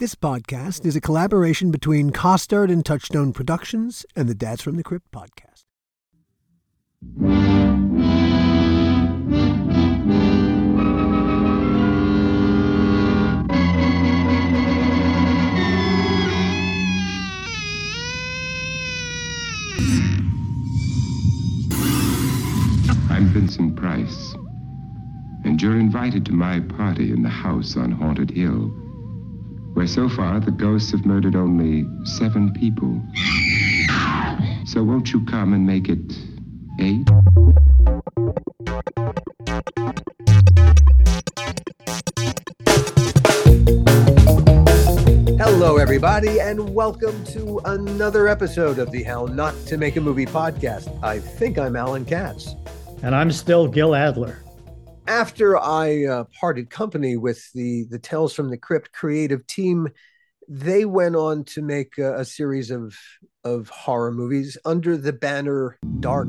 This podcast is a collaboration between Costard and Touchstone Productions and the Dads from the Crypt podcast. I'm Vincent Price, and you're invited to my party in the house on Haunted Hill, where so far the ghosts have murdered only seven people. So won't you come and make it eight? Hello, everybody, and welcome to another episode of the How Not to Make a Movie podcast. I think I'm Alan Katz. And I'm still Gil Adler. After I uh, parted company with the the Tales from the Crypt creative team, they went on to make a, a series of of horror movies under the banner Dark.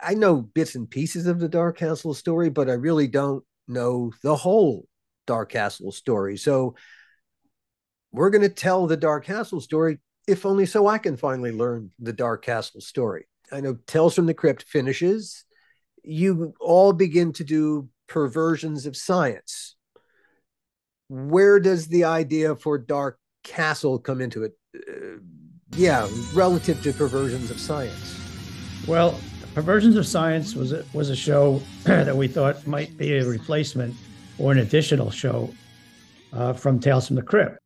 I know bits and pieces of the Dark Castle story, but I really don't know the whole Dark Castle story. So we're going to tell the Dark Castle story, if only so I can finally learn the Dark Castle story. I know Tales from the Crypt finishes. You all begin to do perversions of science. Where does the idea for Dark Castle come into it? Uh, yeah, relative to perversions of science. Well, Perversions of Science was a, was a show that we thought might be a replacement or an additional show uh, from Tales from the Crypt.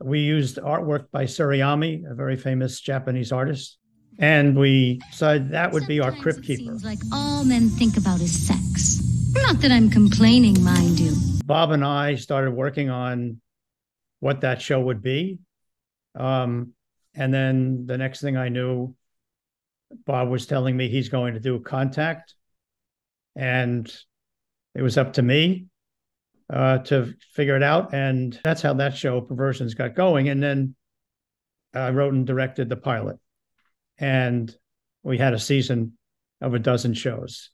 We used artwork by Sorayama, a very famous Japanese artist, and we decided that would be our Crypt Keeper. Seems like all men think about is sex. Not that I'm complaining, mind you. Bob and I started working on what that show would be. Um, and then the next thing I knew, Bob was telling me he's going to do contact. And it was up to me uh, to figure it out. And that's how that show, Perversions, got going. And then I wrote and directed the pilot. And we had a season of a dozen shows.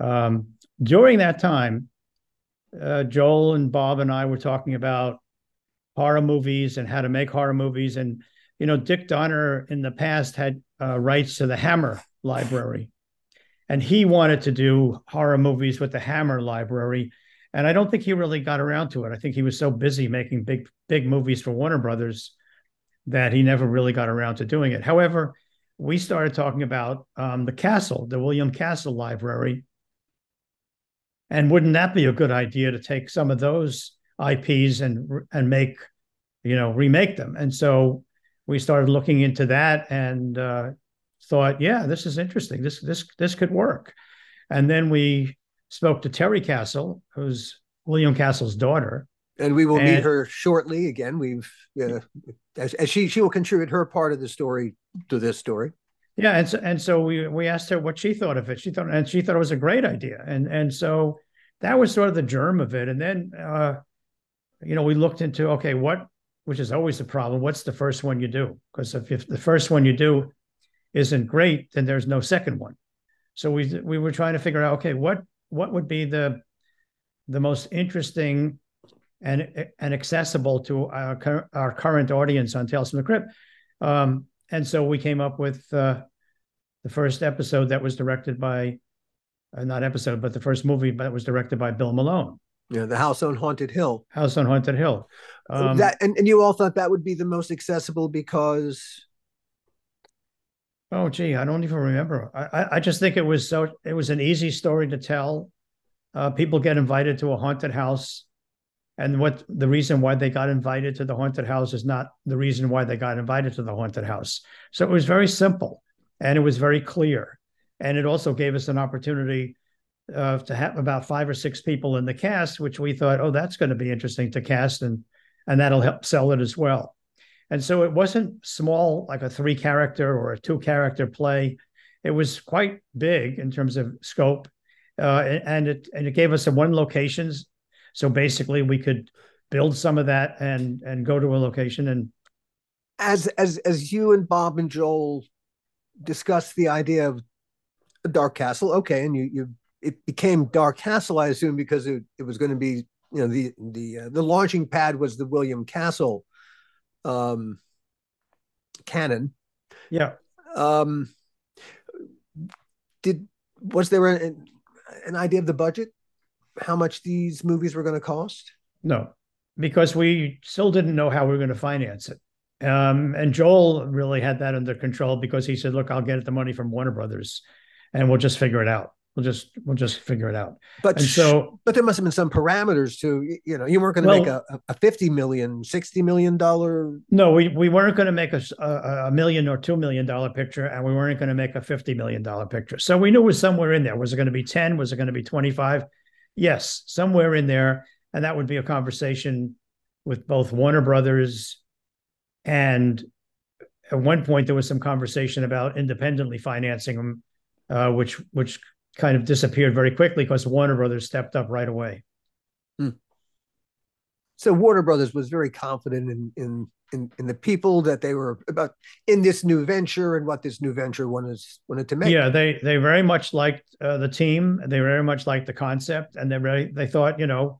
Um, during that time, uh, Joel and Bob and I were talking about horror movies and how to make horror movies. And, you know, Dick Donner in the past had uh, rights to the Hammer Library. And he wanted to do horror movies with the Hammer Library. And I don't think he really got around to it. I think he was so busy making big, big movies for Warner Brothers that he never really got around to doing it. However, we started talking about um, the Castle, the William Castle Library. And wouldn't that be a good idea to take some of those IPs and and make, you know, remake them? And so we started looking into that and uh, thought, yeah, this is interesting. This this this could work. And then we spoke to Terry Castle, who's William Castle's daughter. and we will meet her shortly. Again, we've uh, as, as she she will contribute her part of the story to this story. Yeah, and so, and so we we asked her what she thought of it. She thought and she thought it was a great idea. And and so that was sort of the germ of it. And then uh, you know, we looked into okay, what which is always the problem, what's the first one you do? Because if, if the first one you do isn't great, then there's no second one. So we we were trying to figure out okay, what what would be the the most interesting and and accessible to our, our current audience on Tales from the Crypt. Um, and so we came up with uh, the first episode that was directed by, uh, not episode, but the first movie that was directed by Bill Malone, know, the house on Haunted Hill. House on Haunted Hill. Um, that and, and you all thought that would be the most accessible because oh, gee, I don't even remember. I, I, just think it was so. It was an easy story to tell. Uh, people get invited to a haunted house, and what the reason why they got invited to the haunted house is not the reason why they got invited to the haunted house. So it was very simple, and it was very clear, and it also gave us an opportunity uh, to have about five or six people in the cast, which we thought, oh, that's going to be interesting to cast, and and that'll help sell it as well. And so it wasn't small, like a three character or a two character play. It was quite big in terms of scope, uh, and it and it gave us some one locations. So basically, we could build some of that and and go to a location and as as as you and Bob and Joel discussed the idea of a Dark Castle, okay, and you you it became Dark Castle, I assume, because it, it was going to be you know the the uh, the launching pad was the William Castle um canon. Yeah. Um did was there an, an idea of the budget? How much these movies were going to cost? No, because we still didn't know how we were going to finance it. Um, and Joel really had that under control because he said, "Look, I'll get the money from Warner Brothers, and we'll just figure it out. We'll just we'll just figure it out." But and so, but there must have been some parameters to you know you weren't going to well, make a, a 50 million 60 million dollar no we, we weren't going to make a, a, million or two million dollar picture and we weren't going to make a 50 million dollar picture. So we knew it was somewhere in there. Was it going to be 10 was it going to be 25 yes somewhere in there. And that would be a conversation with both warner brothers and at one point, there was some conversation about independently financing them, uh, which which kind of disappeared very quickly because Warner Brothers stepped up right away. Hmm. So Warner Brothers was very confident in in in, in the people that they were about in this new venture and what this new venture wanted wanted to make. Yeah, they they very much liked uh, the team. They very much liked the concept, and they very they thought you know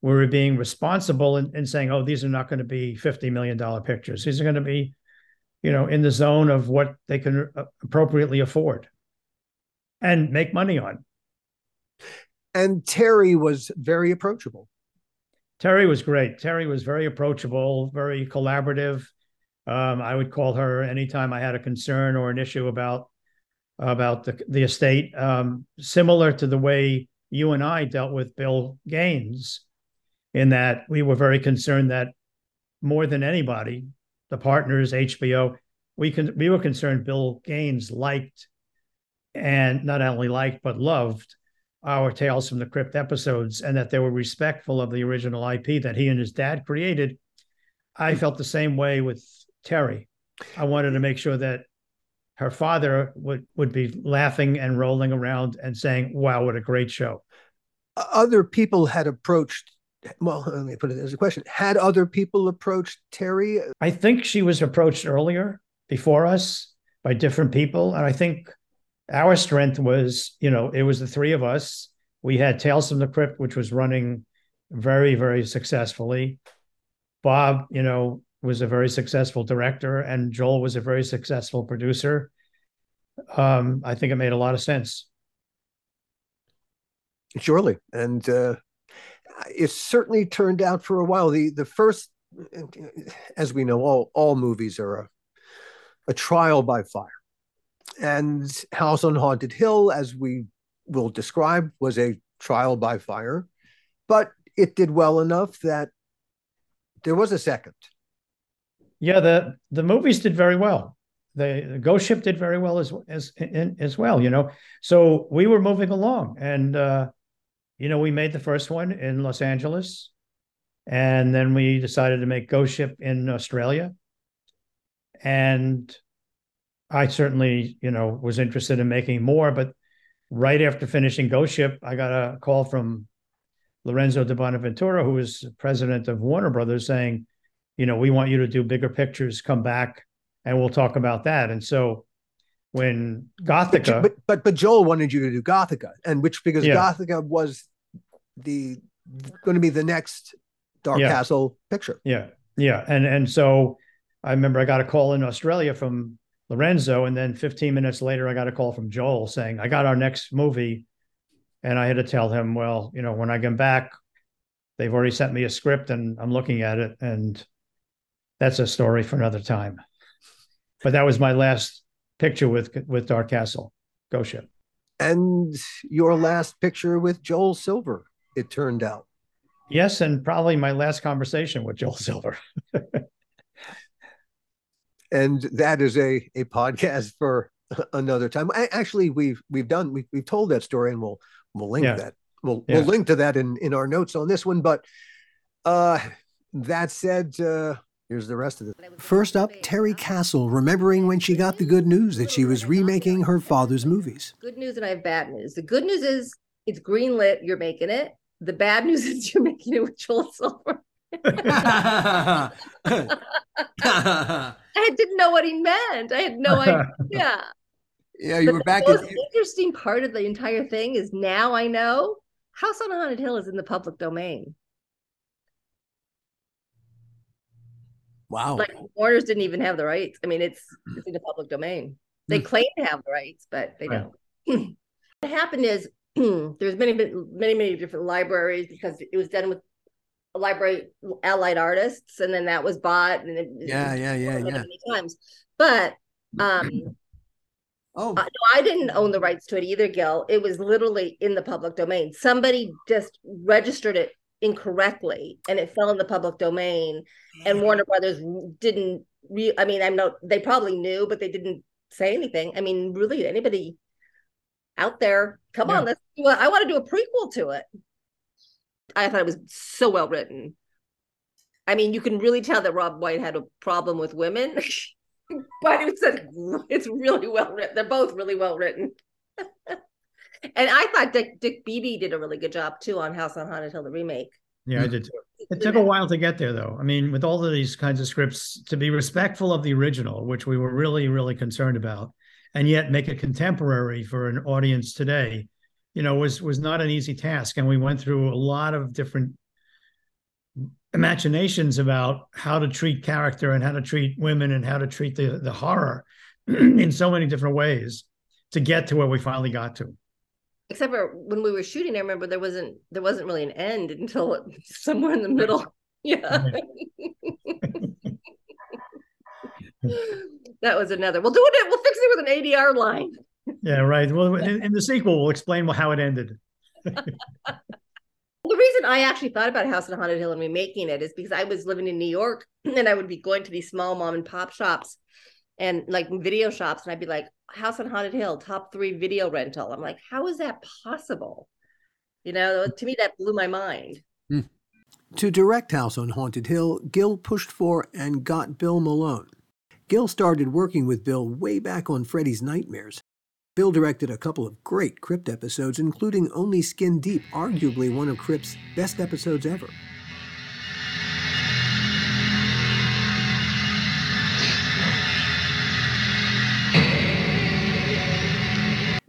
we were being responsible in, in saying, oh, these are not going to be $50 million pictures. These are going to be, you know, in the zone of what they can uh, appropriately afford and make money on. And Terry was very approachable. Terry was great. Terry was very approachable, very collaborative. Um, I would call her anytime I had a concern or an issue about about the, the estate, um, similar to the way you and I dealt with Bill Gaines in that we were very concerned that more than anybody, the partners, HBO, we can we were concerned Bill Gaines liked and not only liked but loved our Tales from the Crypt episodes and that they were respectful of the original IP that he and his dad created. I felt the same way with Terry. I wanted to make sure that her father would would be laughing and rolling around and saying, "Wow, what a great show." Other people had approached well, let me put it as a question. Had other people approached Terry? I think she was approached earlier before us by different people. And I think our strength was, you know, it was the three of us. We had Tales from the Crypt, which was running very, very successfully. Bob, you know, was a very successful director, and Joel was a very successful producer. Um, I think it made a lot of sense. Surely. And uh, it certainly turned out for a while. The the first, as we know, all all movies are a, a trial by fire, and House on Haunted Hill, as we will describe, was a trial by fire, but it did well enough that there was a second. Yeah, the the movies did very well. The, the Ghost Ship did very well as as as well. You know, so we were moving along, and uh, you know, we made the first one in Los Angeles, and then we decided to make Ghost Ship in Australia. And I certainly, you know, was interested in making more, but right after finishing Ghost Ship, I got a call from Lorenzo di Bonaventura, who was president of Warner Brothers, saying, you know, we want you to do bigger pictures, come back, and we'll talk about that. And so when Gothika, but, but but, Joel wanted you to do Gothika, and which because yeah. Gothika was the going to be the next Dark yeah. Castle picture. Yeah, yeah, and and so I remember I got a call in Australia from Lorenzo, and then 15 minutes later I got a call from Joel saying I got our next movie, and I had to tell him, well, you know, when I come back, they've already sent me a script, and I'm looking at it, and that's a story for another time. But that was my last picture with with Dark Castle, Ghost Ship. And your last picture with Joel Silver, it turned out. Yes, and probably my last conversation with Joel Silver. and that is a a podcast for another time. I, actually, we've we've done we've, we've told that story, and we'll we'll link yeah. that. We'll yeah. we'll link to that in in our notes on this one. But uh, that said, uh, Here's the rest of it. First up, Terry Castle remembering when she got the good news that she was remaking her father's movies. Good news and I have bad news. The good news is it's greenlit, you're making it. The bad news is you're making it with Joel Silver. I didn't know what he meant. I had no idea. Yeah, Yeah, you But were the back in. most interesting part of the entire thing is now I know House on a Haunted Hill is in the public domain. Wow. Like Warner's didn't even have the rights. I mean, it's it's in the public domain. They Hmm. claim to have the rights, but they Right. don't. what happened is there's many many many different libraries because it was done with library allied artists, and then that was bought and it, Yeah, yeah, yeah, yeah. many times. But um Oh, Uh, no, I didn't own the rights to it either, Gil. It was literally in the public domain. Somebody just registered it incorrectly and it fell in the public domain. And Warner Brothers didn't re I mean, I'm not they probably knew, but they didn't say anything. I mean, really, anybody out there, come Yeah. on, let's do a, I want to do a prequel to it. I thought it was so well written. I mean, you can really tell that Robb White had a problem with women. but it's a, it's really well written. They're both really well written. and I thought Dick Dick Beebe did a really good job too on House on Haunted Hill, the remake. Yeah, I did too. It took a while to get there, though. I mean, with all of these kinds of scripts, to be respectful of the original, which we were really, really concerned about, and yet make it contemporary for an audience today, you know, was was not an easy task. And we went through a lot of different imaginations about how to treat character and how to treat women and how to treat the the horror in so many different ways to get to where we finally got to. Except for when we were shooting, I remember there wasn't there wasn't really an end until somewhere in the middle. Yeah. that was another. We'll do it. We'll fix it with an ADR line. Yeah, right. Well, in, in the sequel, we'll explain how it ended. The reason I actually thought about House on Haunted Hill and remaking it is because I was living in New York and I would be going to these small mom and pop shops and like video shops, and I'd be like, House on Haunted Hill, top three video rental. I'm like, how is that possible? You know, to me, that blew my mind. Hmm. To direct House on Haunted Hill, Gil pushed for and got Bill Malone. Gil started working with Bill way back on Freddy's Nightmares. Bill directed a couple of great Crypt episodes, including Only Skin Deep, arguably one of Crypt's best episodes ever.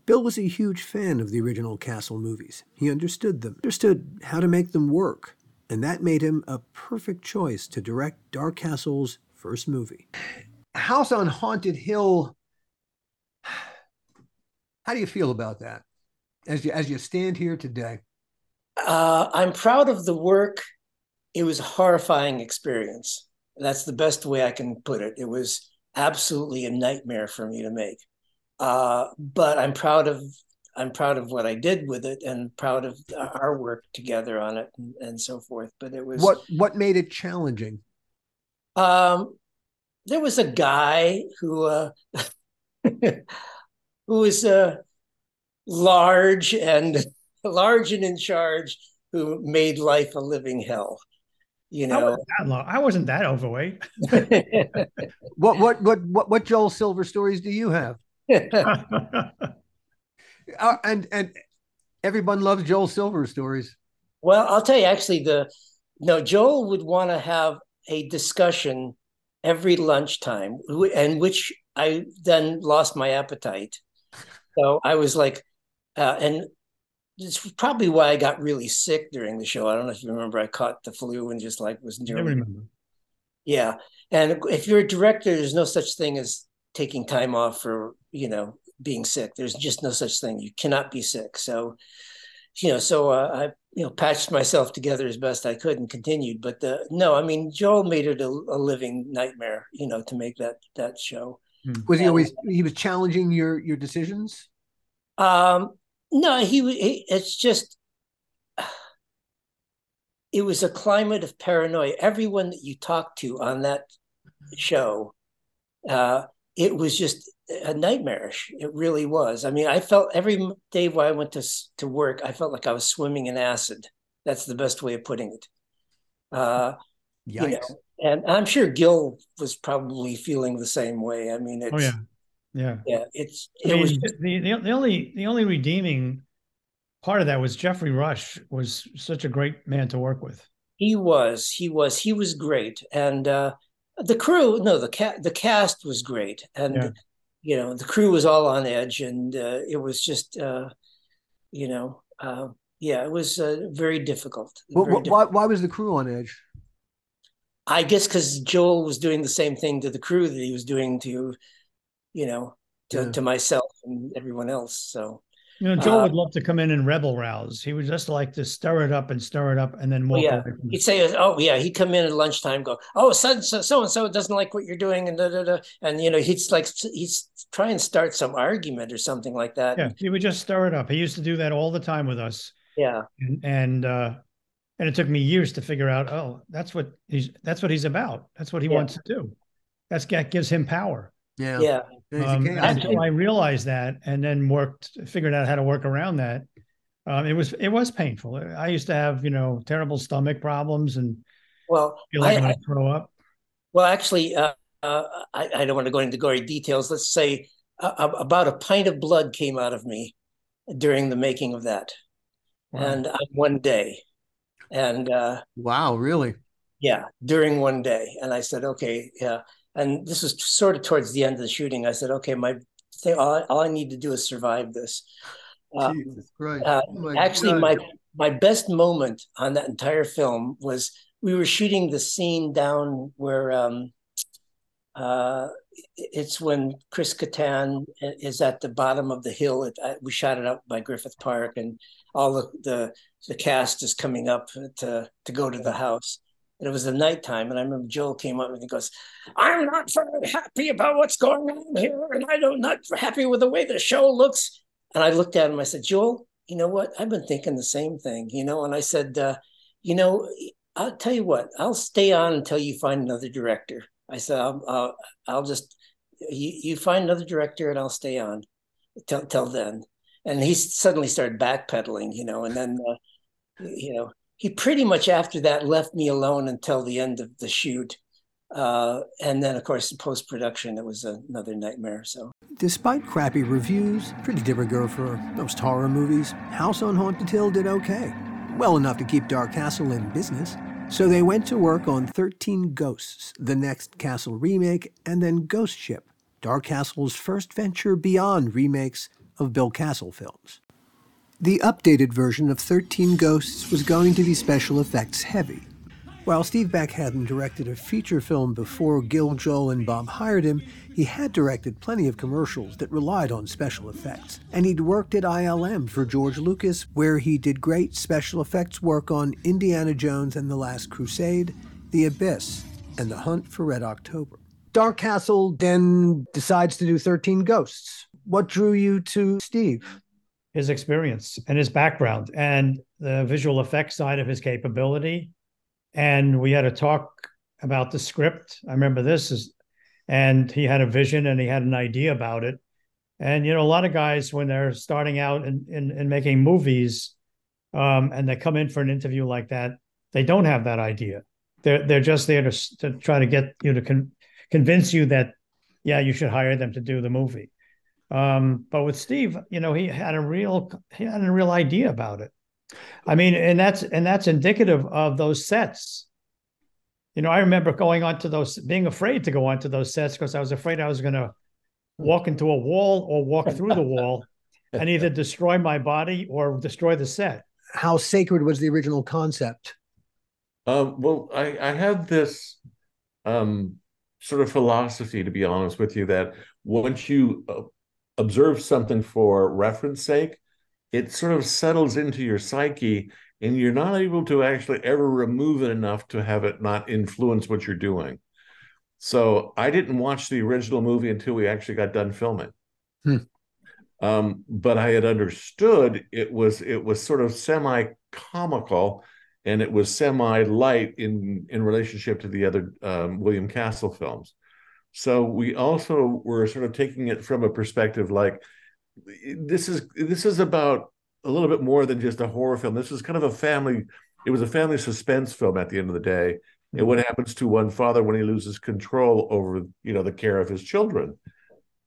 Bill was a huge fan of the original Castle movies. He understood them, understood how to make them work, and that made him a perfect choice to direct Dark Castle's first movie. House on Haunted Hill. How do you feel about that as you as you stand here today? Uh, I'm proud of the work. It was a horrifying experience. That's the best way I can put it. It was absolutely a nightmare for me to make. Uh, but I'm proud of I'm proud of what I did with it, and proud of our work together on it, and, and so forth. But it was What what made it challenging? Um, there was a guy who uh, who was uh, large and large and in charge, who made life a living hell. You I know, wasn't that, long. I wasn't that overweight. What what what what what Joel Silver stories do you have? Uh, and and everyone loves Joel Silver stories. Well, I'll tell you, actually, the no, Joel would want to have a discussion every lunchtime, and which I then lost my appetite. So I was like, uh, and it's probably why I got really sick during the show. I don't know if you remember, I caught the flu and just like was I remember. yeah. And if you're a director, there's no such thing as taking time off for, you know, being sick. There's just no such thing. You cannot be sick. So, you know, so uh, I, you know, patched myself together as best I could and continued. But the, no, I mean, Joel made it a, a living nightmare, you know, to make that that show. Was he always he was challenging your your decisions? Um, no, he, he it's just it was a climate of paranoia. Everyone that you talked to on that show, uh, it was just a nightmarish. It really was. I mean, I felt every day when I went to to work, I felt like I was swimming in acid. That's the best way of putting it. Uh, you know, Yikes. And I'm sure Gil was probably feeling the same way. I mean, it's Oh yeah, yeah. yeah, it's I it mean, was just the, the the only the only redeeming part of that was Geoffrey Rush was such a great man to work with. He was, he was, he was great, and uh, the crew, no, the cat, the cast was great, and Yeah. you know the crew was all on edge, and uh, it was just, uh, you know, uh, yeah, it was uh, very difficult. Wh- very wh- why, why was the crew on edge? I guess because Joel was doing the same thing to the crew that he was doing to, you know, to, Yeah. to myself and everyone else. So You know, Joe Uh, would love to come in and rebel rouse. He would just like to stir it up and stir it up and then walk yeah, he'd say, "Oh yeah," he'd come in at lunchtime, go, "Oh, so so and so doesn't like what you're doing," and da, da, da. and you know he'd like he'd try and start some argument or something like that. Yeah, he would just stir it up. He used to do that all the time with us. yeah, And and uh and it took me years to figure out, oh, that's what he's that's what he's about. That's what he Yeah. wants to do. That's that gives him power. Yeah. yeah. Um, until I realized that and then worked figured out how to work around that. Um, it was it was painful. I used to have, you know, terrible stomach problems and Well, feel like I- I'm gonna throw up. Well, actually, uh, uh, I, I don't want to go into gory details. Let's say uh, about a pint of blood came out of me during the making of that, Wow. and on one day, and uh, Wow, really? yeah, during one day, and I said, okay, yeah, and this was sort of towards the end of the shooting. I said, okay, my thing, all, I- all I need to do is survive this. Uh, Jesus uh, Oh my actually God. my my best moment on that entire film was we were shooting the scene down where um uh it's when Chris Kattan is at the bottom of the hill. It, uh, we shot it up by Griffith Park, and all the, the the cast is coming up to to go to the house. And it was the nighttime, and I remember Joel came up and he goes, "I'm not very happy about what's going on here, and I don't not happy with the way the show looks." And I looked at him. I said, "Joel, you know what? I've been thinking the same thing, you know." And I said, uh, "You know, I'll tell you what. I'll stay on until you find another director." I said, "I'll, I'll, I'll just you, you find another director, and I'll stay on till till then." And he suddenly started backpedaling, you know, and then uh, you know he pretty much after that left me alone until the end of the shoot. Uh, and then, of course, post production, it was another nightmare. So Despite crappy reviews, pretty rigueur for most horror movies, House on Haunted Hill did okay. Well enough to keep Dark Castle in business. So they went to work on 13 Ghosts, the next Castle remake, and then Ghost Ship, Dark Castle's first venture beyond remakes of Bill Castle films. The updated version of 13 Ghosts was going to be special effects heavy. While Steve Beck hadn't directed a feature film before Gil, Joel, and Bob hired him, he had directed plenty of commercials that relied on special effects. And he'd worked at ILM for George Lucas, where he did great special effects work on Indiana Jones and the Last Crusade, The Abyss, and The Hunt for Red October. Dark Castle then decides to do 13 Ghosts. What drew you to Steve? his experience and his background and the visual effects side of his capability. And we had a talk about the script. I remember this is, and he had a vision and he had an idea about it. And you know, a lot of guys when they're starting out in in, in making movies, um, and they come in for an interview like that, they don't have that idea. They're they're just there to to try to get you to con- convince you that, yeah, you should hire them to do the movie. Um, but with Steve, you know, he had a real he had a real idea about it. I mean, and that's and that's indicative of those sets. You know, I remember going onto those, being afraid to go onto those sets because I was afraid I was going to walk into a wall or walk through the wall and either destroy my body or destroy the set. How sacred was the original concept? Um, well, I, I have this um, sort of philosophy, to be honest with you, that once you uh, observe something for reference sake, it sort of settles into your psyche, and you're not able to actually ever remove it enough to have it not influence what you're doing. So I didn't watch the original movie until we actually got done filming. Hmm. Um, but I had understood it was it was sort of semi comical and it was semi light in in relationship to the other um, William Castle films. So we also were sort of taking it from a perspective like this is this is about a little bit more than just a horror film. This is kind of a family. It was a family suspense film at the end of the day. And what happens to one father when he loses control over you know the care of his children.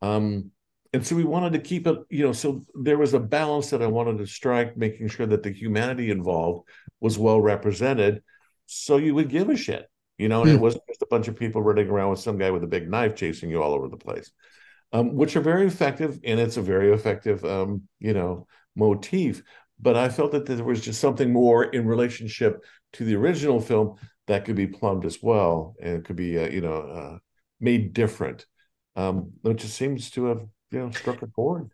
Um, and so we wanted to keep it, you know, so there was a balance that I wanted to strike, making sure that the humanity involved was well represented. so you would give a shit. You know, and it wasn't just a bunch of people running around with some guy with a big knife chasing you all over the place, um, which are very effective, and it's a very effective, um, you know, motif. But I felt that there was just something more in relationship to the original film that could be plumbed as well, and it could be, uh, you know, uh, made different. Um, it just seems to have, you know, struck a chord.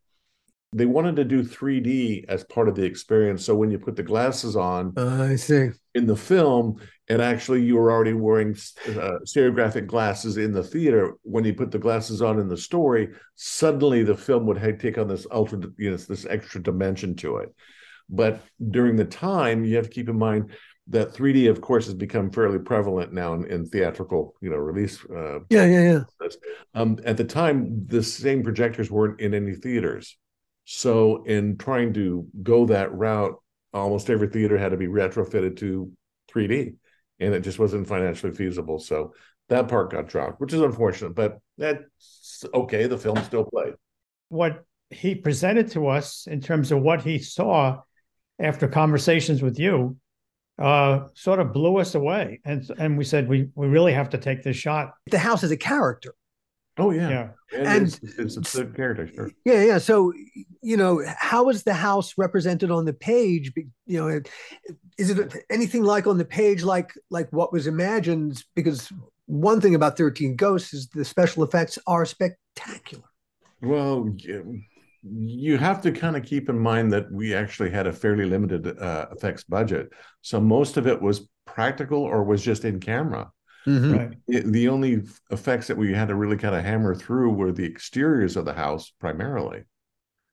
They wanted to do 3D as part of the experience. So when you put the glasses on, Uh, I see. in the film, and actually you were already wearing uh, stereographic glasses in the theater. When you put the glasses on in the story, suddenly the film would have, take on this ultra, you know, this extra dimension to it. But during the time, you have to keep in mind that 3D, of course, has become fairly prevalent now in, in theatrical, you know, release. Uh, Yeah, yeah, yeah. um, at the time, the same projectors weren't in any theaters. So, in trying to go that route, almost every theater had to be retrofitted to 3D, and it just wasn't financially feasible. So that part got dropped, which is unfortunate, but that's okay. The film still played. What he presented to us in terms of what he saw after conversations with you uh, sort of blew us away. And and we said we we really have to take this shot. The house is a character. Oh yeah, Yeah. and, And- it's, it's a character. Sure. Yeah, yeah. So, you know, how is the house represented on the page? You know, is it anything like on the page, like like what was imagined? Because one thing about Thirteen Ghosts is the special effects are spectacular. Well, you- you have to kind of keep in mind that we actually had a fairly limited uh, effects budget, so most of it was practical or was just in camera. Mhm. Right. It- the only effects that we had to really kind of hammer through were the exteriors of the house primarily.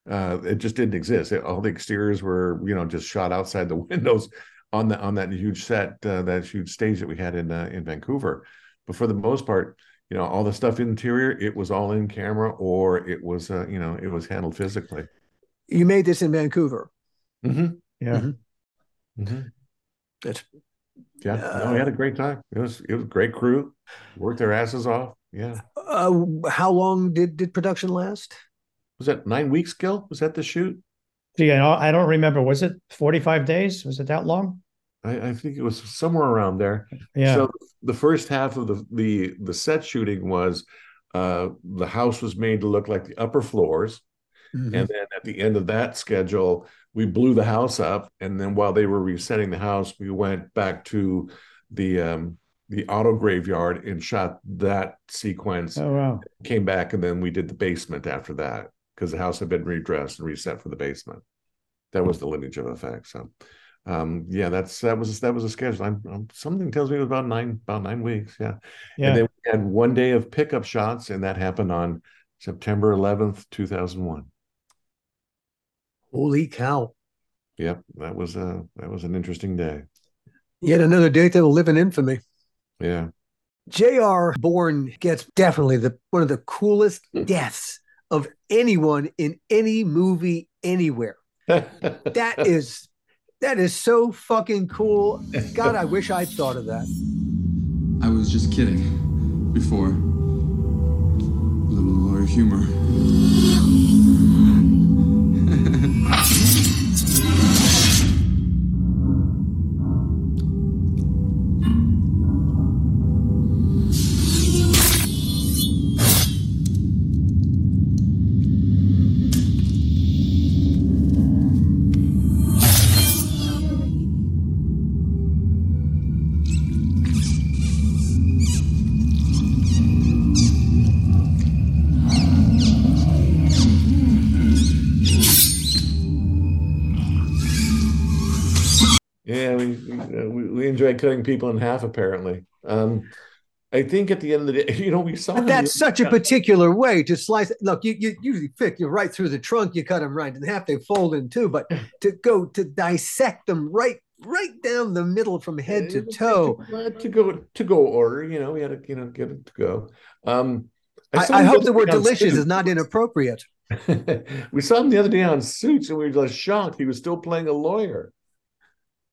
Uh, it just didn't exist. It- all the exteriors were, you know, just shot outside the windows on the on that huge set, uh, that huge stage that we had in uh, in Vancouver. But for the most part, you know, all the stuff interior, it was all in camera or it was, uh, you know, it was handled physically. You made this in Vancouver. Mm-hmm. Yeah. Mhm. Mm-hmm. That's Yeah, no, we had a great time. It was it was a great crew, worked their asses off. Yeah, uh, how long did did production last? was that nine weeks, Gil? Was that the shoot? Gee, I don't- I don't remember. Was it 45 days? Was it that long? I, I think it was somewhere around there. Yeah. So the first half of the the the set shooting was uh the house was made to look like the upper floors. Mhm. And then at the end of that schedule, we blew the house up. And then while they were resetting the house, we went back to the um the auto graveyard and shot that sequence, oh wow. came back, and then we did the basement after that because the house had been redressed and reset for the basement. That was the lineage of effects. So um yeah, that's that was that was a schedule. I'm, I'm something tells me it was about nine about nine weeks. Yeah. Yeah. And then we had one day of pickup shots, and that happened on September 11th, 2001. Holy cow! Yep, that was a that was an interesting day. Yet another date that'll live in infamy. Yeah. J.R. Bourne gets definitely the one of the coolest hmm. deaths of anyone in any movie anywhere. That is that is so fucking cool. God, I wish I'd thought of that. I was just kidding before. A little more humor. Cutting people in half. Apparently, um, I think at the end of the day, you know, we saw But that's such a particular way to slice. Look, you, you usually pick you right through the trunk, you cut them right in half, they fold in two, but to go to dissect them right right down the middle from head to toe. Uh, to go to go order. You know, we had to you know get it to go. Um, I, saw I hope the word delicious is not inappropriate. we saw him the other day on Suits, and we were just shocked. He was still playing a lawyer.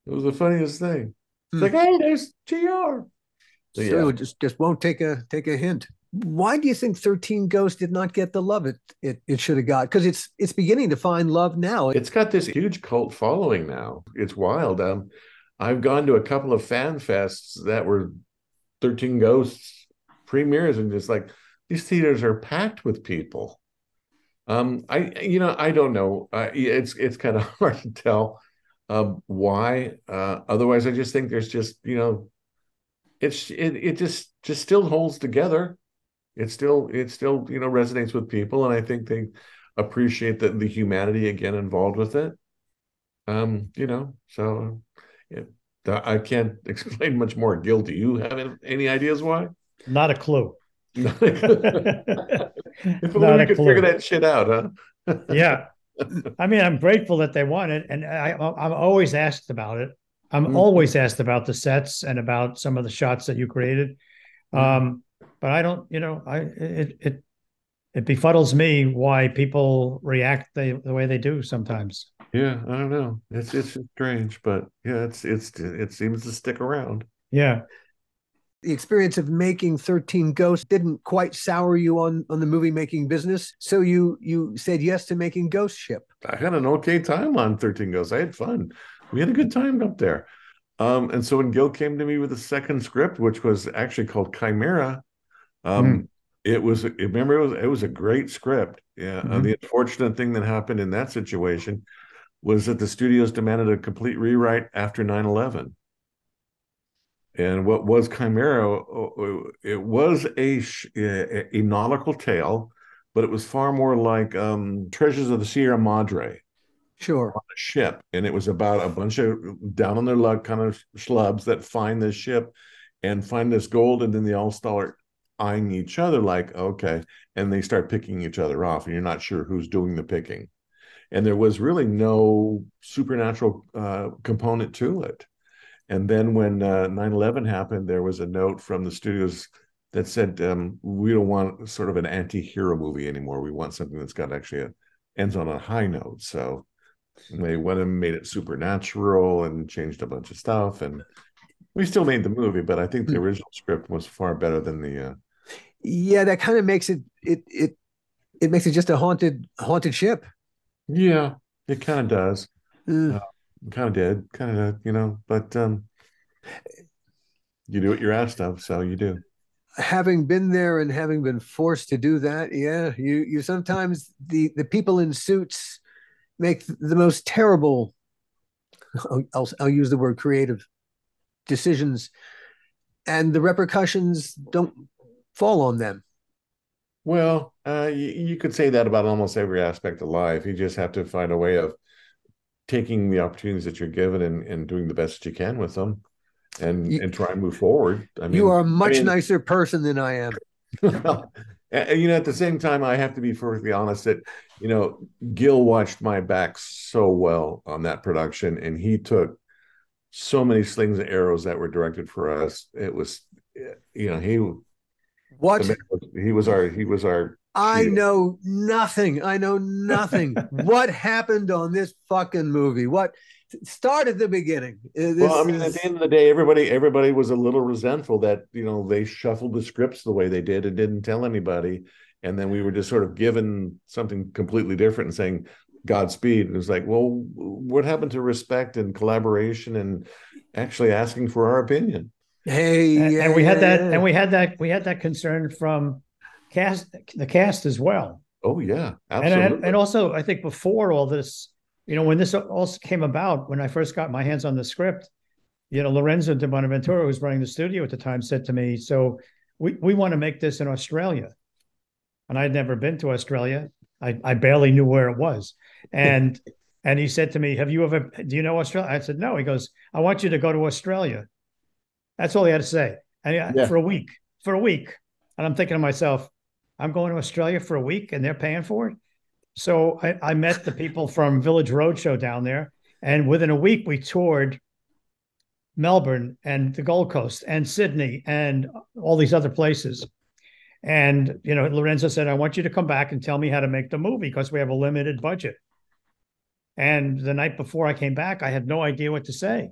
It was the funniest thing. It's Hmm. like, hey, there's Gr. So Yeah. just just won't take a take a hint. Why do you think 13 Ghosts did not get the love it it, it should have got? Because it's it's beginning to find love now. It's got this huge cult following now. It's wild. Um, I've gone to a couple of fan fests that were 13 Ghosts premieres and just like these theaters are packed with people. Um, I you know I don't know. Uh, it's it's kind of hard to tell uh, why. Uh, otherwise, I just think there's just you know, it's it it just just still holds together. It still it still you know resonates with people, and I think they appreciate the the humanity again involved with it. Um, you know, so it, I can't explain much more. Gil, do you have any ideas why? Not a clue. if only Not we could clue. figure that shit out, huh? yeah. I mean, I'm grateful that they won it, and I, I'm always asked about it. I'm Mhm. always asked about the sets and about some of the shots that you created. Um, but I don't, you know, I it it it befuddles me why people react the, the way they do sometimes. Yeah, I don't know. It's it's strange, but yeah, it's it's it seems to stick around. Yeah. The experience of making 13 ghosts didn't quite sour you on on the movie making business so you you said yes to making ghost ship I had an okay time on 13 Ghosts. I had fun. We had a good time up there. Um, and so when Gil came to me with a second script, which was actually called Chimera, um, Mm. it was remember it was it was a great script. Yeah. Uh, Mhm. the unfortunate thing that happened in that situation was that the studios demanded a complete rewrite after 9-11. And what was Chimera? uh, It was a a, a nautical tale, but it was far more like um, Treasures of the Sierra Madre sure on a ship, and it was about a bunch of down on their luck kind of schlubs that find this ship and find this gold, and then they all start eyeing each other like, okay, and they start picking each other off, and you're not sure who's doing the picking. And there was really no supernatural uh, component to it. And then when uh, 9/11 happened, there was a note from the studios that said, um, "We don't want sort of an anti-hero movie anymore. We want something that's got actually a ends on a high note." So they went and made it supernatural and changed a bunch of stuff, and we still made the movie. But I think the original script was far better than the. Uh, yeah that kind of makes it it it it makes it just a haunted haunted ship yeah, it kind of does. Uh, Kind of did. Kind of, you know. But um, you do what you're asked of, so you do. having been there and having been forced to do that yeah you you sometimes the the people in suits make the most terrible I'll, I'll, I'll use the word creative decisions and the repercussions don't fall on them Well, uh, you, you could say that about almost every aspect of life. You just have to find a way of taking the opportunities that you're given and, and doing the best that you can with them and, You- and try and move forward. I mean, you are a much mean- nicer person than i am well, and, you know, at the same time, I have to be perfectly honest that, you know, Gil watched my back so well on that production and he took so many slings and arrows that were directed for us. It was, eh, you know, he, what he was our, he was our, I shield. know nothing. I know nothing. what happened on this fucking movie? What start at the beginning? Uh, well, I this mean, at the end of the day, everybody everybody was a little resentful that you know they shuffled the scripts the way they did and didn't tell anybody, and then we were just sort of given something completely different and saying Godspeed. It was like, well, what happened to respect and collaboration and actually asking for our opinion? hey, And, yeah, and we had yeah, that yeah. and we had that we had that concern from cast the cast as well. Oh yeah, And, absolutely. and and also I think before all this, you know, when this also came about, when I first got my hands on the script, you know, Lorenzo di Bonaventura, who was running the studio at the time, said to me, "So we we want to make this in Australia," and I'd never been to Australia. I I barely knew where it was, and and he said to me, "Have you ever? Do you know Australia?" I said, "No." He goes, "I want you to go to Australia." That's all he had to say, and Yeah. for a week, for a week, and I'm thinking to myself, "I'm going to Australia for a week, and they're paying for it." So I, I met the people from Village Roadshow down there, and within a week we toured Melbourne and the Gold Coast and Sydney and all these other places. And you know, Lorenzo said, "I want you to come back and tell me how to make the movie because we have a limited budget." And the night before I came back, I had no idea what to say.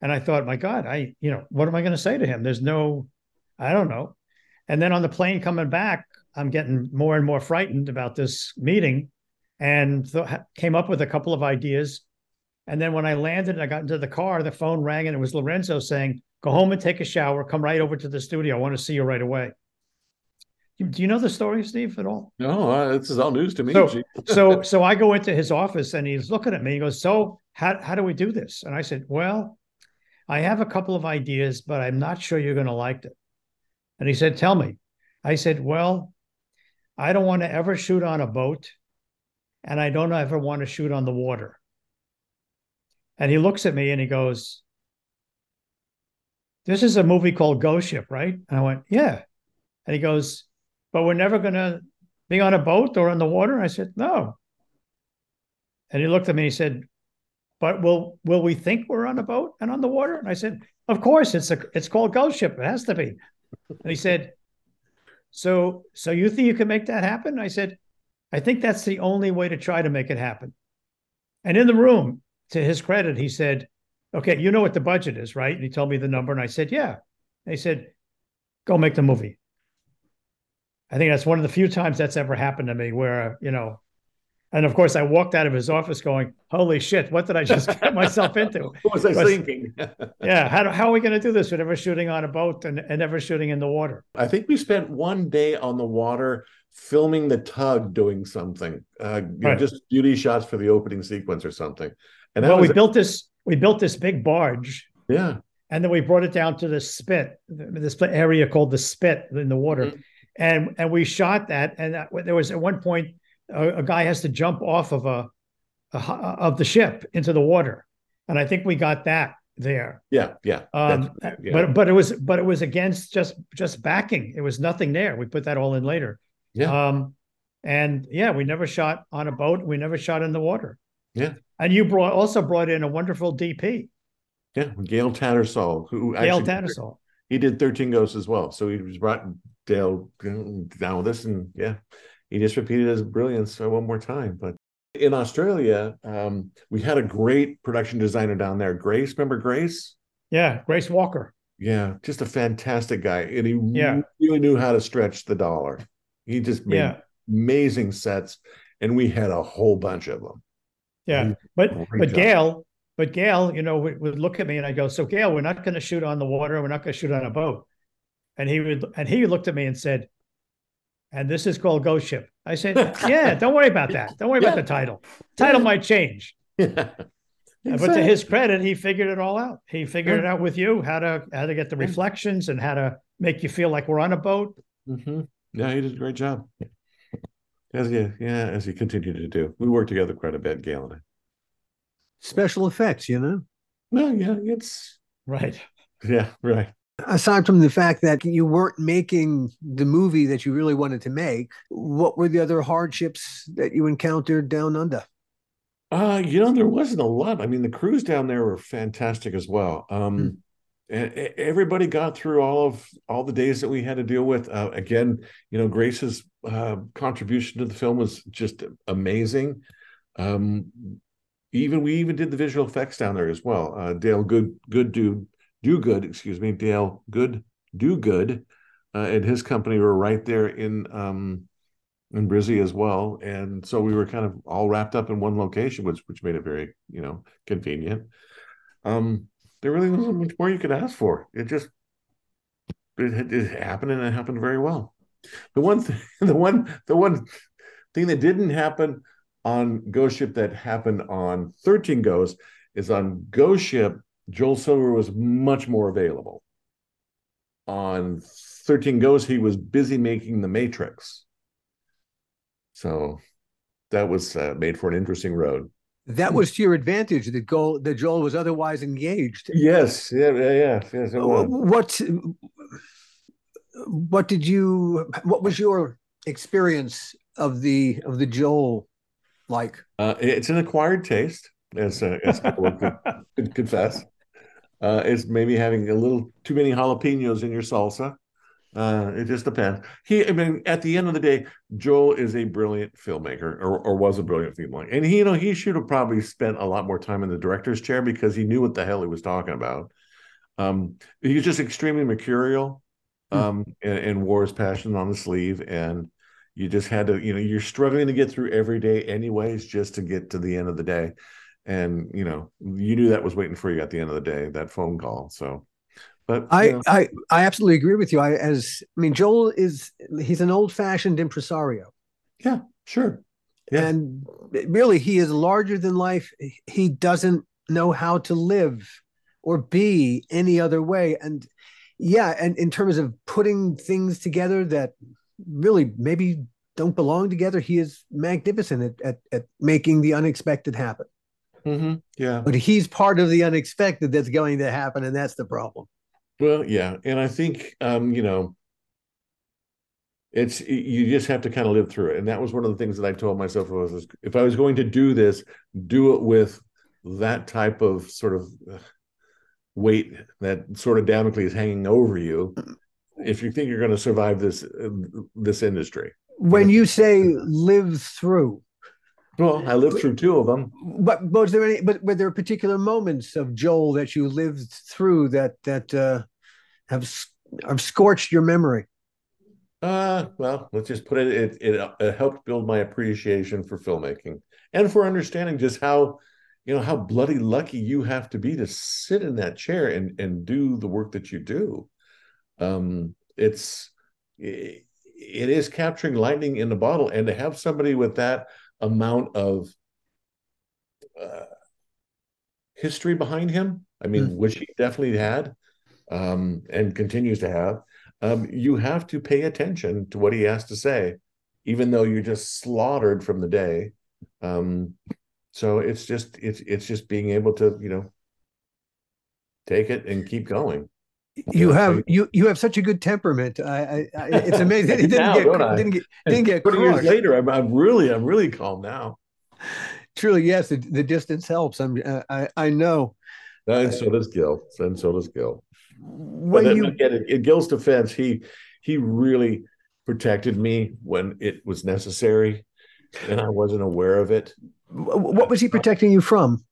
And I thought, my God, I, you know, what am I going to say to him? There's no, I don't know. And then on the plane coming back, I'm getting more and more frightened about this meeting and th- came up with a couple of ideas. And then when I landed and I got into the car, the phone rang and it was Lorenzo saying, "Go home and take a shower. Come right over to the studio. I want to see you right away." Do you know the story, Steve, at all? No, uh, this is all news to me. So, so, so I go into his office and he's looking at me. He goes, "So, how how do we do this?" And I said, "Well, I have a couple of ideas, but I'm not sure you're going to like it." And he said, "Tell me." I said, "Well, I don't want to ever shoot on a boat, and I don't ever want to shoot on the water." And he looks at me and he goes, This is a movie called Ghost Ship, right? And I went, Yeah. And he goes, But we're never going to be on a boat or on the water? I said, No. And he looked at me and he said, But will will we think we're on a boat and on the water? And I said, Of course, it's a it's called Ghost Ship. It has to be. And he said, So so you think you can make that happen? I said, I think that's the only way to try to make it happen. And in the room, to his credit, he said, Okay, you know what the budget is, right? And he told me the number, and I said, Yeah. And he said, Go make the movie. I think that's one of the few times that's ever happened to me where, you know, and of course I walked out of his office going, Holy shit, what did I just get myself into? what was I Because- thinking? yeah, how, do, how are we going to do this? We're never shooting on a boat and, and never shooting in the water. I think we spent one day on the water filming the tug doing something, uh, know, Right. just beauty shots for the opening sequence or something. And well, we built this, we built this big barge yeah, and then we brought it down to the spit, this area called the spit in the water, Mhm. and and we shot that. And that, there was at one point a, a guy has to jump off of a, a of the ship into the water, and I think we got that there. yeah, yeah. Um, yeah. But but it was but it was against just just backing. It was nothing there. We put that all in later. Yeah. Um, and yeah, we never shot on a boat. We never shot in the water. Yeah. And you brought also brought in a wonderful DP, yeah, Gale Tattersall, who Dale actually Tattersall. he did 13 Ghosts as well. So he was brought Dale down with us, and yeah, he just repeated his brilliance uh, one more time. But in Australia, um, we had a great production designer down there, Grace. Remember Grace? Yeah, Grace Walker. Yeah, just a fantastic guy, and he Yeah. really knew how to stretch the dollar. He just made Yeah. amazing sets, and we had a whole bunch of them. Yeah, but but job. Gale, but Gale, you know, would, would look at me and I go, "So Gale, we're not going to shoot on the water. We're not going to shoot on a boat." And he would, and he looked at me and said, "And this is called Ghost Ship." I said, "Yeah, don't worry about that. Don't worry about the title. Title might change." Yeah. But to his credit, he figured it all out. He figured Yeah. it out with you how to how to get the reflections and how to make you feel like we're on a boat. hmm Yeah, he did a great job. As he, yeah, as he continued to do. We worked together quite a bit, Gale and I. Special effects, you know. Well, yeah, it's Right. yeah, right. Aside from the fact that you weren't making the movie that you really wanted to make, what were the other hardships that you encountered down under? Uh, you know, there wasn't a lot. I mean, the crews down there were fantastic as well. Um, and e- everybody got through all of all the days that we had to deal with. Uh, again, you know, Grace's uh, contribution to the film was just amazing. Um, even we even did the visual effects down there as well. Uh, Dale Good Good do do good, excuse me, Dale Good do good, uh, and his company were right there in um, in Brizzy as well, and so we were kind of all wrapped up in one location, which which made it very you know convenient. Um, there really wasn't much more you could ask for. It just it, it happened, and it happened very well. The one thing, the one the one thing that didn't happen on Ghost Ship that happened on 13 Ghosts is on Ghost Ship, Joel Silver was much more available. On 13 Ghosts, he was busy making the Matrix. So that was uh, made for an interesting road. That was to your advantage that Joel, that Joel was otherwise engaged. Yes, yeah, yeah, yeah. yes. What what did you what was your experience of the of the Joel like? Uh, it's an acquired taste, as uh, as people could, could confess. Uh, it's maybe having a little too many jalapenos in your salsa. Uh, it just depends. He, I mean, at the end of the day, Joel is a brilliant filmmaker, or, or was a brilliant filmmaker, and he, you know, he should have probably spent a lot more time in the director's chair because he knew what the hell he was talking about. Um, he was just extremely mercurial, um, and, and wore his passion on the sleeve, and you just had to, you know, you're struggling to get through every day, anyways, just to get to the end of the day. And you know you knew that was waiting for you at the end of the day that phone call so but I, know, I I absolutely agree with you. I as I mean, Joel is he's an old fashioned impresario, yeah sure Yeah. and really he is larger than life. He doesn't know how to live or be any other way. And yeah, and in terms of putting things together that really maybe don't belong together, he is magnificent at at, at making the unexpected happen. Mhm, yeah But he's part of the unexpected that's going to happen, and that's the problem. Well, yeah, and I think um, you know, it's you just have to kind of live through it, and that was one of the things that I told myself was if I was going to do this, do it with that type of sort of weight that sword of Damocles hanging over you. If you think you're going to survive this uh, this industry, When you say live through, well, I lived through two of them. but was there any? But were there particular moments of Joel that you lived through that that uh, have have scorched your memory? Uh, well, let's just put it, it, it, it helped build my appreciation for filmmaking and for understanding just how, you know, how bloody lucky you have to be to sit in that chair and, and do the work that you do. Um, it's, it, it is capturing lightning in the bottle and to have somebody with that amount of, uh, history behind him. I mean, which he definitely had, um, and continues to have um, you have to pay attention to what he has to say, even though you're just slaughtered from the day. Um, so it's just it's it's just being able to you know take it and keep going. You have you you have such a good temperament. I, I, I it's amazing. It didn't Now, get didn't get didn't get Twenty years later, I'm, I'm really I'm really calm now, Truly, yes. The, the distance helps. I'm uh, I I know. and so does Gil, and so does Gil. When you get it, in Gil's defense, he he really protected me when it was necessary, and I wasn't aware of it. what was he protecting you from?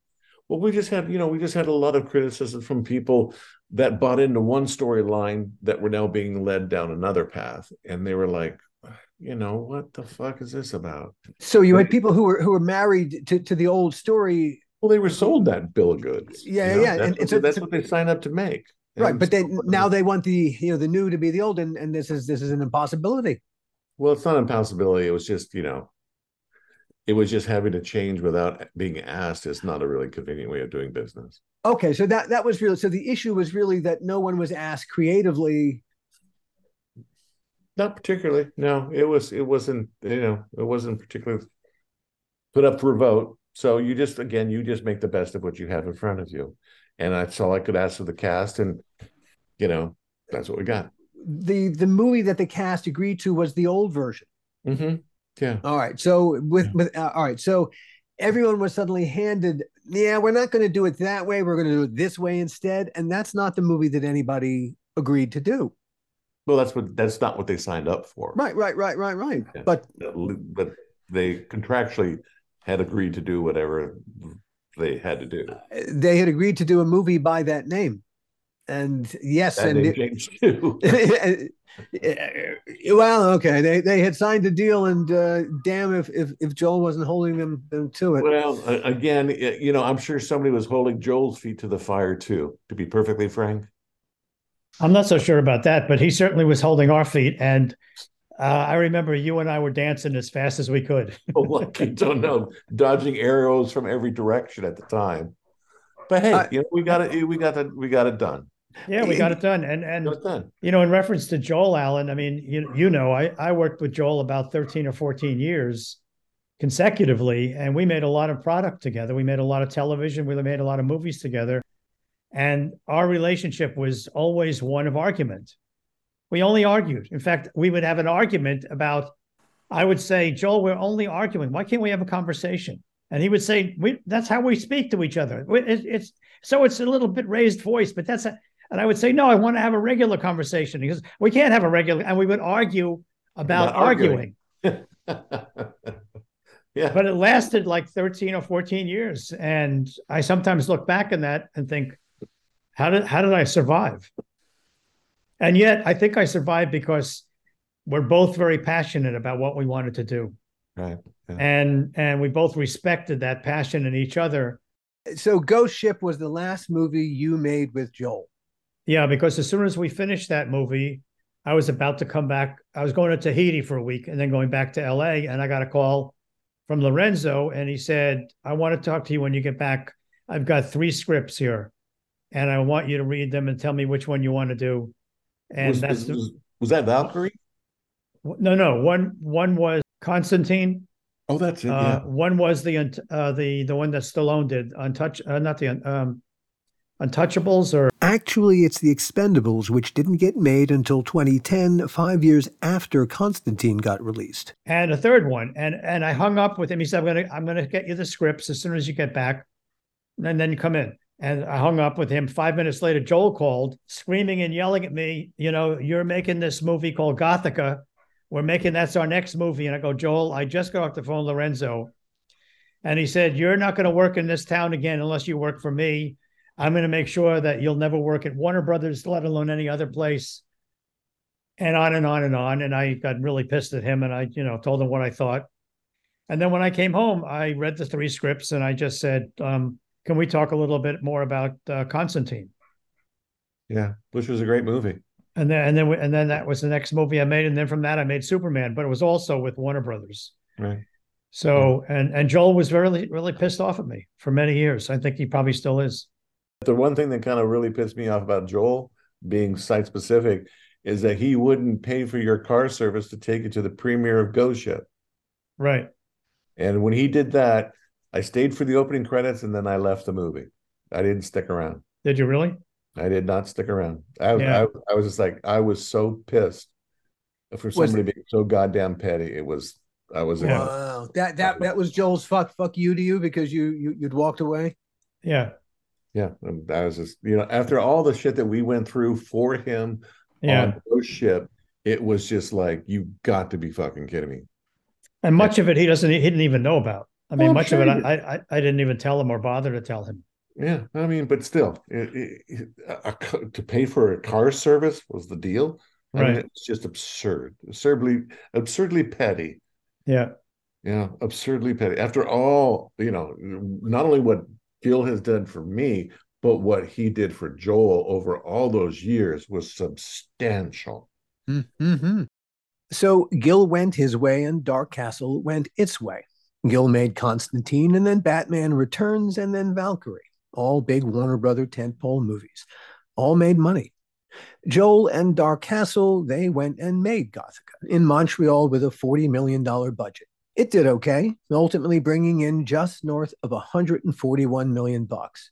Well, we just had, you know, we just had a lot of criticism from people that bought into one storyline that were now being led down another path. And they were like, you know, what the fuck is this about? So you had people who were who were married to, to the old story, Well, they were sold that bill of goods. Yeah, you know? yeah, That's, and what, a- that's what they signed up to make. right? But then now they want the you know the new to be the old, and, and this is this is an impossibility. well, it's not an impossibility. It was just, you know, it was just having to change without being asked is not a really convenient way of doing business. Okay, so that that was real. So the issue was really that no one was asked creatively. Not particularly. No, it was it wasn't, you know, it wasn't particularly put up for a vote. So you just again, you just make the best of what you have in front of you. And that's all I could ask of the cast. And you know, that's what we got. The the movie that the cast agreed to was the old version. hmm Yeah. All right, so with with uh, all right, so everyone was suddenly handed. Yeah, we're not going to do it that way. We're going to do it this way instead, and that's not the movie that anybody agreed to do. Well, that's what that's not what they signed up for. Right, right, right, right, right. Yeah. But But they contractually had agreed to do whatever they had to do. they had agreed to do a movie by that name, and yes, That and name it, too. well, okay, they they had signed a deal, and uh, damn if if if Joel wasn't holding them, them to it. Well, again, you know, I'm sure somebody was holding Joel's feet to the fire too. To be perfectly frank, I'm not so sure about that, but he certainly was holding our feet. And uh, I remember you and I were dancing as fast as we could. oh, like you don't know, dodging arrows from every direction at the time. But hey, I- you know, we got it. We got it. We got it done. Yeah, we got it done. And and done. you know, in reference to Joel Allen, I mean, you you know, I I worked with Joel about 13 or 14 years consecutively, and we made a lot of product together. We made a lot of television. We made a lot of movies together, and our relationship was always one of argument. We only argued. In fact, we would have an argument about. I would say, Joel, we're only arguing. Why can't we have a conversation? And he would say, we, "That's how we speak to each other." It- it's so it's a little bit raised voice, but that's a, and I would say, no, I want to have a regular conversation. He goes, we can't have a regular, and we would argue about, About arguing. arguing. yeah. But it lasted like 13 or 14 years. And I sometimes look back on that and think, how did how did I survive? And yet I think I survived because we're both very passionate about what we wanted to do. right. And and we both respected that passion in each other So Ghost Ship was the last movie you made with Joel. Yeah, because as soon as we finished that movie, I was about to come back. I was going to Tahiti for a week and then going back to LA. And I got a call from Lorenzo and he said, I want to talk to you when you get back. I've got three scripts here and I want you to read them and tell me which one you want to do. And was, that's was, was that Valkyrie? no, no. One one was Constantine. Oh, that's it. Uh, one was the uh, the the one that Stallone did, Untouch, uh, not the um, Untouchables, or Actually, it's The Expendables, which didn't get made until 2010, five years after Constantine got released. and a third one. And and I hung up with him. He said, "I'm gonna I'm gonna get you the scripts as soon as you get back, and then you come in." And I hung up with him. Five minutes later, Joel called, screaming and yelling at me. You know, you're making this movie called Gothika. We're making that's our next movie. And I go, Joel, I just got off the phone, Lorenzo, and he said, "You're not going to work in this town again unless you work for me. I'm going to make sure that you'll never work at Warner Brothers, let alone any other place." And on and on and on. And I got really pissed at him, and I, you know, told him what I thought. And then when I came home, I read the three scripts, and I just said, um, "Can we talk a little bit more about uh, Constantine?" Yeah, which was a great movie. And then, and then, and then that was the next movie I made, and then from that I made Superman, but it was also with Warner Brothers. Right. So, and and Joel was really really pissed off at me for many years. I think he probably still is. The one thing that kind of really pissed me off about Joel being site specific is that he wouldn't pay for your car service to take it to the premiere of Ghost Ship. Right. And when he did that, I stayed for the opening credits and then I left the movie. I didn't stick around. Did you really? I did not stick around. I, Yeah. I, I was just like, I was so pissed for Was somebody being so goddamn petty. It was, I was, Yeah. Wow. That that that was Joel's fuck fuck you to you because you, you you'd walked away. Yeah. Yeah, um, I was just, you know, after all the shit that we went through for him Yeah. on Ghost Ship, it was just like, you got to be fucking kidding me. And much of it he doesn't he didn't even know about. I mean, Well, much of it. I, I I didn't even tell him or bother to tell him. Yeah, I mean, but still, it, it, a, a- to pay for a car service was the deal. I mean, Right. it's just absurd, absurdly, absurdly petty. Yeah. Yeah, absurdly petty. After all, you know, not only what Gil has done for me, but what he did for Joel over all those years was substantial. Mm-hmm. So Gil went his way and Dark Castle went its way. Gil made Constantine and then Batman Returns and then Valkyrie, all big Warner Brother tentpole movies, all made money. Joel and Dark Castle, they went and made Gothika in Montreal with a $40 million budget. It did okay, ultimately bringing in just north of 141 million bucks.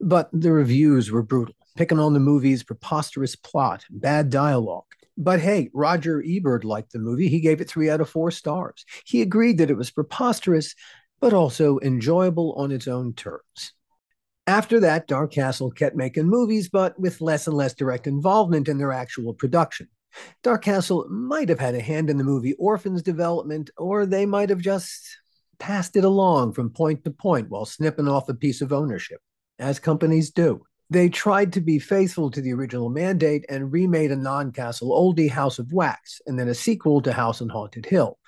But the reviews were brutal, picking on the movie's preposterous plot, bad dialogue. But hey, Roger Ebert liked the movie. He gave it three out of four stars. He agreed that it was preposterous, but also enjoyable on its own terms. After that, Dark Castle kept making movies, but with less and less direct involvement in their actual production. Dark Castle might have had a hand in the movie Orphan's development, or they might have just passed it along from point to point while snipping off a piece of ownership, as companies do. They tried to be faithful to the original mandate and remade a non castle oldie, House of Wax, and then a sequel to House on Haunted Hill.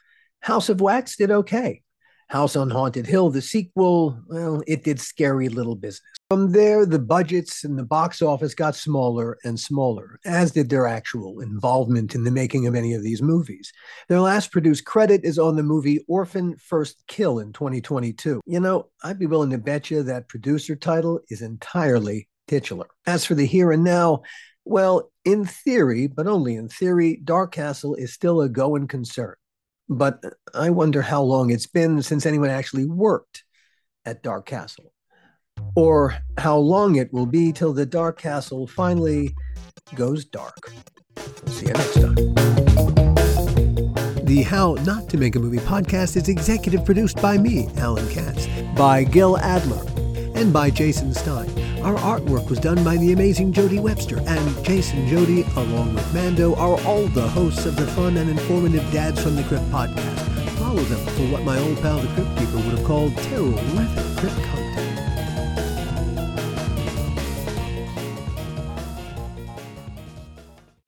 House of Wax did okay. House on Haunted Hill, the sequel, well, it did scary little business. From there, the budgets and the box office got smaller and smaller, as did their actual involvement in the making of any of these movies. Their last produced credit is on the movie Orphan First Kill in 2022. You know, I'd be willing to bet you that producer title is entirely titular. As for the here and now, well, in theory, but only in theory, Dark Castle is still a going concern. But I wonder how long it's been since anyone actually worked at Dark Castle. Or how long it will be till the Dark Castle finally goes dark. See you next time. The How Not to Make a Movie podcast is executive produced by me, Alan Katz, by Gil Adler, and by Jason Stein. Our artwork was done by the amazing Jody Webster, and Jason Jody, along with Mando, are all the hosts of the fun and informative Dads from the Crypt podcast. Follow them for what my old pal the Crypt Keeper would have called terrible crypt content.